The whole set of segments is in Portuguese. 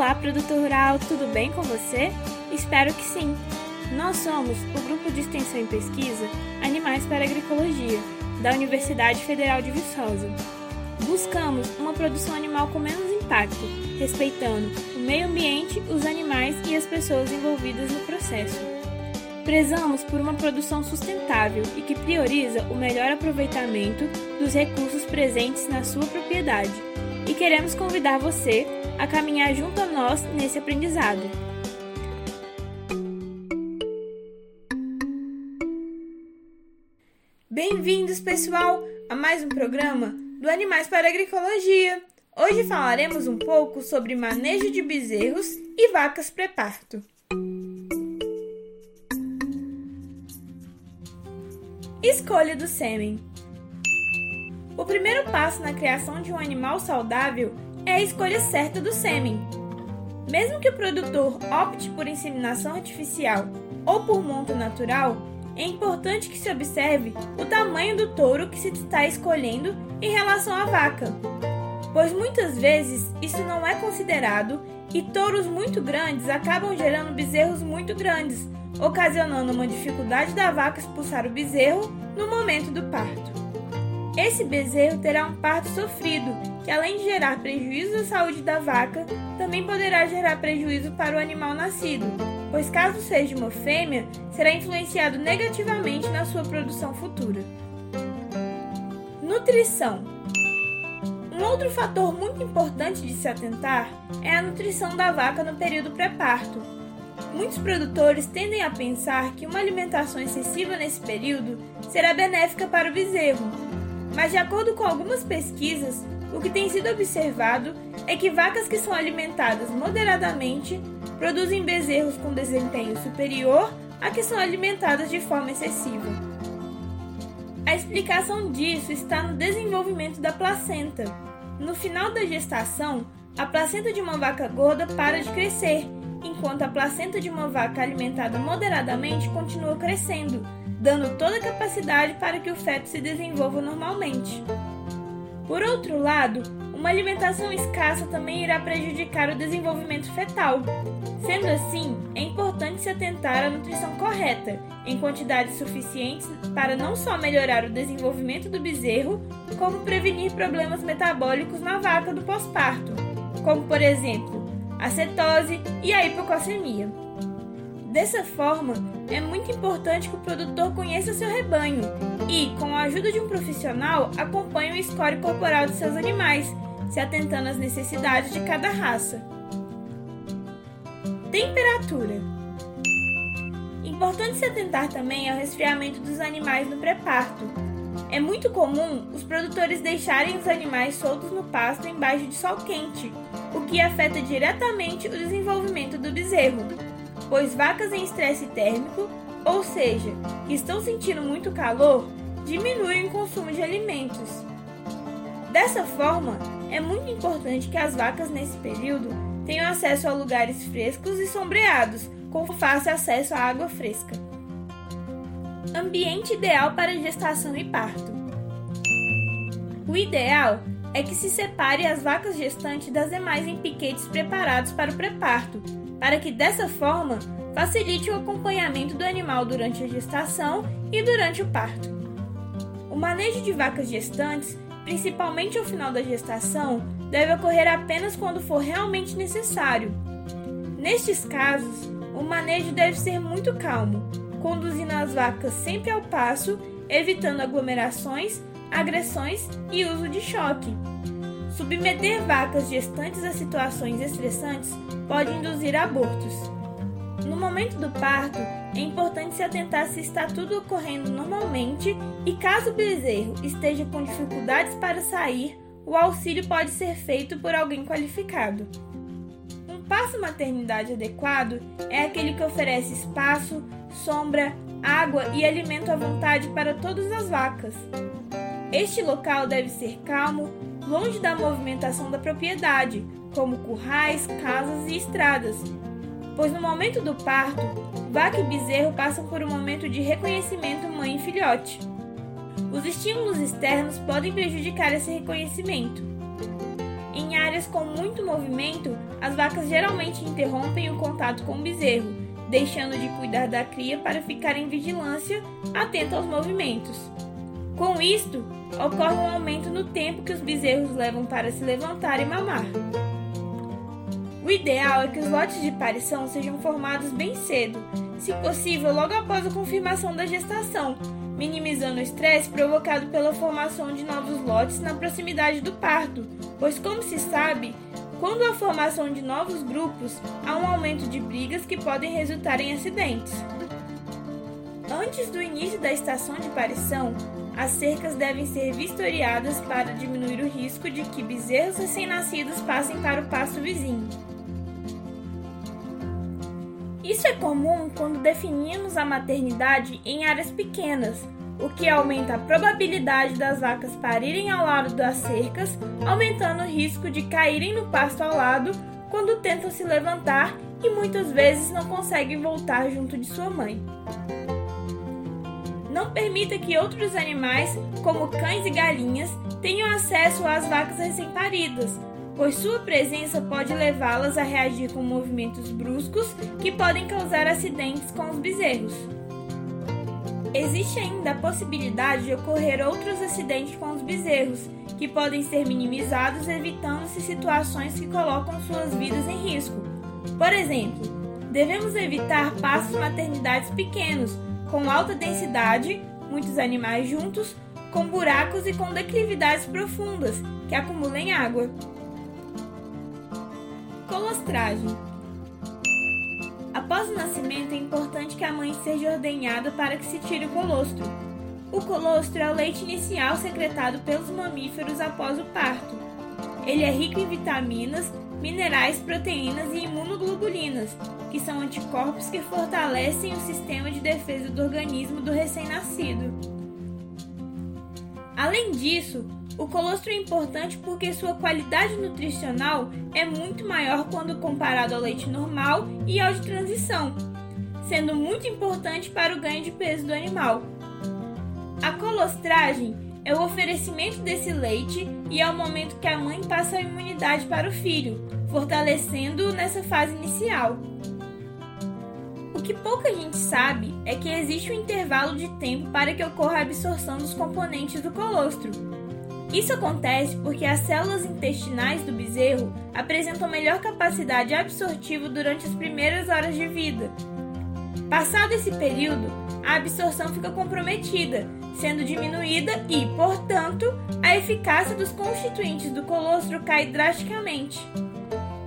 Olá, produtor rural, tudo bem com você? Espero que sim. Nós somos o Grupo de Extensão e Pesquisa Animais para Agroecologia, da Universidade Federal de Viçosa. Buscamos uma produção animal com menos impacto, respeitando o meio ambiente, os animais e as pessoas envolvidas no processo. Prezamos por uma produção sustentável e que prioriza o melhor aproveitamento dos recursos presentes na sua propriedade. E queremos convidar você a caminhar junto a nós nesse aprendizado. Bem-vindos, pessoal, a mais um programa do Animais para Agroecologia. Hoje falaremos um pouco sobre manejo de bezerros e vacas pré-parto. Escolha do sêmen. O primeiro passo na criação de um animal saudável é a escolha certa do sêmen. Mesmo que o produtor opte por inseminação artificial ou por monta natural, é importante que se observe o tamanho do touro que se está escolhendo em relação à vaca, pois muitas vezes isso não é considerado e touros muito grandes acabam gerando bezerros muito grandes, ocasionando uma dificuldade da vaca expulsar o bezerro no momento do parto. Esse bezerro terá um parto sofrido, que além de gerar prejuízo à saúde da vaca, também poderá gerar prejuízo para o animal nascido, pois caso seja uma fêmea, será influenciado negativamente na sua produção futura. Nutrição um outro fator muito importante de se atentar é a nutrição da vaca no período pré-parto, Muitos produtores tendem a pensar que uma alimentação excessiva nesse período será benéfica para o bezerro, mas de acordo com algumas pesquisas, o que tem sido observado é que vacas que são alimentadas moderadamente produzem bezerros com desempenho superior a que são alimentadas de forma excessiva. A explicação disso está no desenvolvimento da placenta. No final da gestação, a placenta de uma vaca gorda para de crescer enquanto a placenta de uma vaca alimentada moderadamente continua crescendo, dando toda a capacidade para que o feto se desenvolva normalmente. Por outro lado, uma alimentação escassa também irá prejudicar o desenvolvimento fetal. Sendo assim, é importante se atentar à nutrição correta, em quantidades suficientes para não só melhorar o desenvolvimento do bezerro, como prevenir problemas metabólicos na vaca do pós-parto, como por exemplo, a cetose e a hipocalcemia. Dessa forma, é muito importante que o produtor conheça seu rebanho e, com a ajuda de um profissional, acompanhe o score corporal de seus animais, se atentando às necessidades de cada raça. Temperatura. Importante se atentar também ao resfriamento dos animais no pré-parto. É muito comum os produtores deixarem os animais soltos no pasto embaixo de sol quente, o que afeta diretamente o desenvolvimento do bezerro, pois vacas em estresse térmico, ou seja, que estão sentindo muito calor, diminuem o consumo de alimentos. Dessa forma, é muito importante que as vacas nesse período tenham acesso a lugares frescos e sombreados, com fácil acesso à água fresca. Ambiente ideal para gestação e parto. O ideal é que se separe as vacas gestantes das demais em piquetes preparados para o pré-parto, para que dessa forma facilite o acompanhamento do animal durante a gestação e durante o parto. O manejo de vacas gestantes, principalmente ao final da gestação, deve ocorrer apenas quando for realmente necessário. Nestes casos, o manejo deve ser muito calmo, conduzindo as vacas sempre ao passo, evitando aglomerações agressões e uso de choque. Submeter vacas gestantes a situações estressantes pode induzir abortos. No momento do parto, é importante se atentar se está tudo ocorrendo normalmente e caso o bezerro esteja com dificuldades para sair, o auxílio pode ser feito por alguém qualificado. Um passo maternidade adequado é aquele que oferece espaço, sombra, água e alimento à vontade para todas as vacas. Este local deve ser calmo, longe da movimentação da propriedade, como currais, casas e estradas, pois no momento do parto, vaca e bezerro passam por um momento de reconhecimento mãe e filhote. Os estímulos externos podem prejudicar esse reconhecimento. Em áreas com muito movimento, as vacas geralmente interrompem o contato com o bezerro, deixando de cuidar da cria para ficar em vigilância, atento aos movimentos. Com isto, ocorre um aumento no tempo que os bezerros levam para se levantar e mamar. O ideal é que os lotes de parição sejam formados bem cedo, se possível logo após a confirmação da gestação, minimizando o estresse provocado pela formação de novos lotes na proximidade do parto, pois, como se sabe, quando há formação de novos grupos, há um aumento de brigas que podem resultar em acidentes. Antes do início da estação de parição, as cercas devem ser vistoriadas para diminuir o risco de que bezerros recém-nascidos passem para o pasto vizinho. Isso é comum quando definimos a maternidade em áreas pequenas, o que aumenta a probabilidade das vacas parirem ao lado das cercas, aumentando o risco de caírem no pasto ao lado quando tentam se levantar e muitas vezes não conseguem voltar junto de sua mãe. Não permita que outros animais, como cães e galinhas, tenham acesso às vacas recém-paridas, pois sua presença pode levá-las a reagir com movimentos bruscos que podem causar acidentes com os bezerros. Existe ainda a possibilidade de ocorrer outros acidentes com os bezerros, que podem ser minimizados evitando-se situações que colocam suas vidas em risco. Por exemplo, devemos evitar passos maternidades pequenos, com alta densidade, muitos animais juntos, com buracos e com declividades profundas, que acumulem água. Colostragem Após o nascimento, é importante que a mãe seja ordenhada para que se tire o colostro. O colostro é o leite inicial secretado pelos mamíferos após o parto. Ele é rico em vitaminas, minerais, proteínas e imunoglobulinas, que são anticorpos que fortalecem o sistema de defesa do organismo do recém-nascido. Além disso, o colostro é importante porque sua qualidade nutricional é muito maior quando comparado ao leite normal e ao de transição, sendo muito importante para o ganho de peso do animal. A colostragem é o oferecimento desse leite e é o momento que a mãe passa a imunidade para o filho, fortalecendo-o nessa fase inicial. O que pouca gente sabe é que existe um intervalo de tempo para que ocorra a absorção dos componentes do colostro, isso acontece porque as células intestinais do bezerro apresentam melhor capacidade absortiva durante as primeiras horas de vida. Passado esse período, a absorção fica comprometida, sendo diminuída e, portanto, a eficácia dos constituintes do colostro cai drasticamente.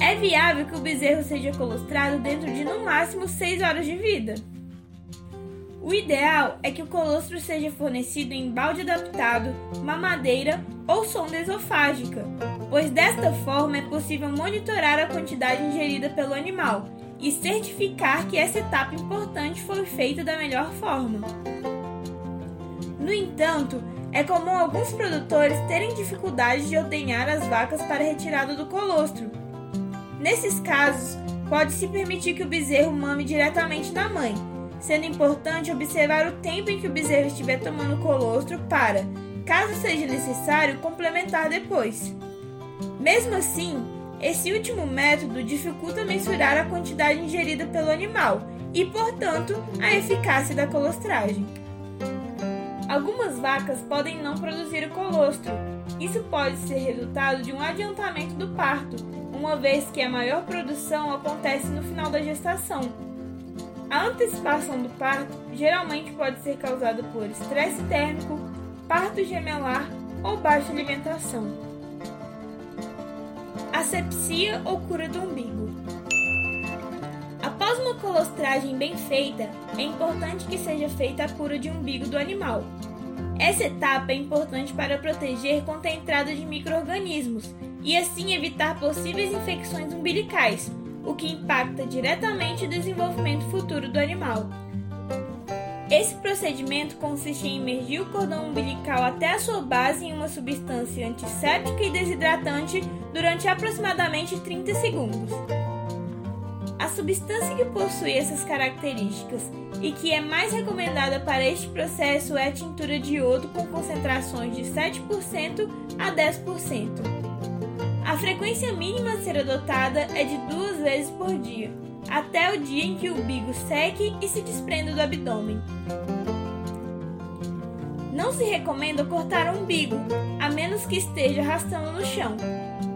É viável que o bezerro seja colostrado dentro de no máximo 6 horas de vida. O ideal é que o colostro seja fornecido em balde adaptado, mamadeira ou sonda esofágica, pois desta forma é possível monitorar a quantidade ingerida pelo animal e certificar que essa etapa importante foi feita da melhor forma. No entanto, é comum alguns produtores terem dificuldade de ordenhar as vacas para retirada do colostro. Nesses casos, pode-se permitir que o bezerro mame diretamente da mãe sendo importante observar o tempo em que o bezerro estiver tomando colostro para, caso seja necessário, complementar depois. Mesmo assim, esse último método dificulta mensurar a quantidade ingerida pelo animal e, portanto, a eficácia da colostragem. Algumas vacas podem não produzir o colostro. Isso pode ser resultado de um adiantamento do parto, uma vez que a maior produção acontece no final da gestação, a antecipação do parto geralmente pode ser causada por estresse térmico, parto gemelar ou baixa alimentação. Asepsia ou cura do umbigo. Colostragem bem feita, é importante que seja feita a cura de umbigo do animal. Essa etapa é importante para proteger contra a entrada de microrganismos e assim evitar possíveis infecções umbilicais, o que impacta diretamente o desenvolvimento futuro do animal. Esse procedimento consiste em imergir o cordão umbilical até a sua base em uma substância antisséptica e desidratante durante aproximadamente 30 segundos. A substância que possui essas características e que é mais recomendada para este processo é a tintura de iodo com concentrações de 7% a 10%. A frequência mínima a ser adotada é de duas vezes por dia, até o dia em que o umbigo seque e se desprenda do abdômen. Não se recomenda cortar o umbigo, a menos que esteja arrastando no chão.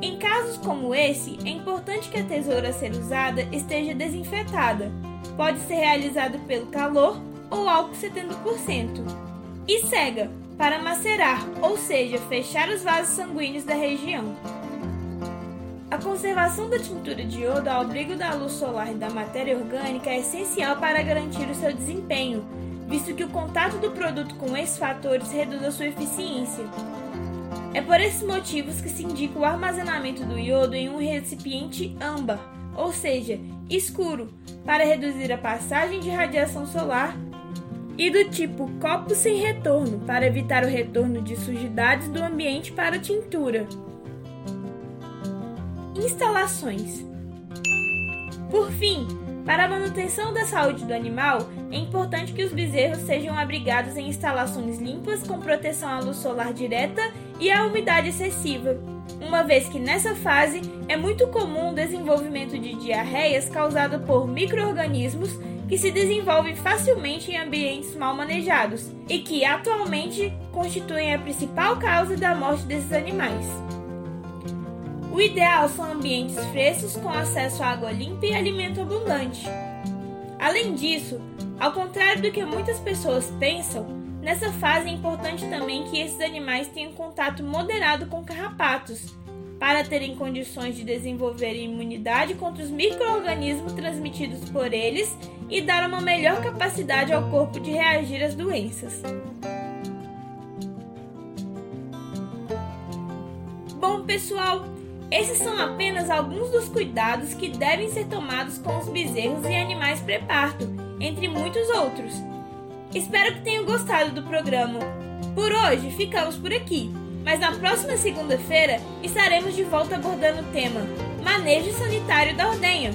Em casos como esse, é importante que a tesoura a ser usada esteja desinfetada. Pode ser realizado pelo calor ou álcool 70%. E cega, para macerar, ou seja, fechar os vasos sanguíneos da região. A conservação da tintura de iodo ao abrigo da luz solar e da matéria orgânica é essencial para garantir o seu desempenho, visto que o contato do produto com esses fatores reduz a sua eficiência. É por esses motivos que se indica o armazenamento do iodo em um recipiente âmbar, ou seja, escuro, para reduzir a passagem de radiação solar, e do tipo copo sem retorno, para evitar o retorno de sujidades do ambiente para a tintura. Instalações. Por fim, para a manutenção da saúde do animal, é importante que os bezerros sejam abrigados em instalações limpas com proteção à luz solar direta e à umidade excessiva, uma vez que nessa fase é muito comum o desenvolvimento de diarreias causado por microorganismos que se desenvolvem facilmente em ambientes mal manejados e que atualmente constituem a principal causa da morte desses animais. O ideal são ambientes frescos com acesso a água limpa e alimento abundante. Além disso, ao contrário do que muitas pessoas pensam, nessa fase é importante também que esses animais tenham contato moderado com carrapatos, para terem condições de desenvolver imunidade contra os micro-organismos transmitidos por eles e dar uma melhor capacidade ao corpo de reagir às doenças. Bom, pessoal, esses são apenas alguns dos cuidados que devem ser tomados com os bezerros e animais pré-parto, entre muitos outros. Espero que tenham gostado do programa. Por hoje, ficamos por aqui, mas na próxima segunda-feira estaremos de volta abordando o tema Manejo Sanitário da Ordenha.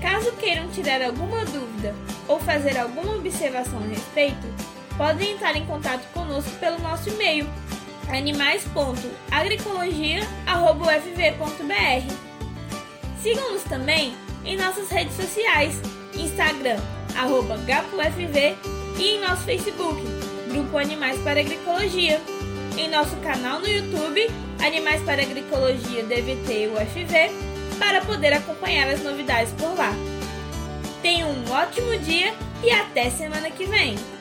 Caso queiram tirar alguma dúvida ou fazer alguma observação a respeito, podem entrar em contato conosco pelo nosso e-mail animais.agricologia.ufv.br. Sigam-nos também em nossas redes sociais, Instagram, arroba GapoFV e em nosso Facebook, Grupo Animais para Agricologia. Em nosso canal no YouTube, Animais para Agricologia DVT UFV, para poder acompanhar as novidades por lá. Tenham um ótimo dia e até semana que vem!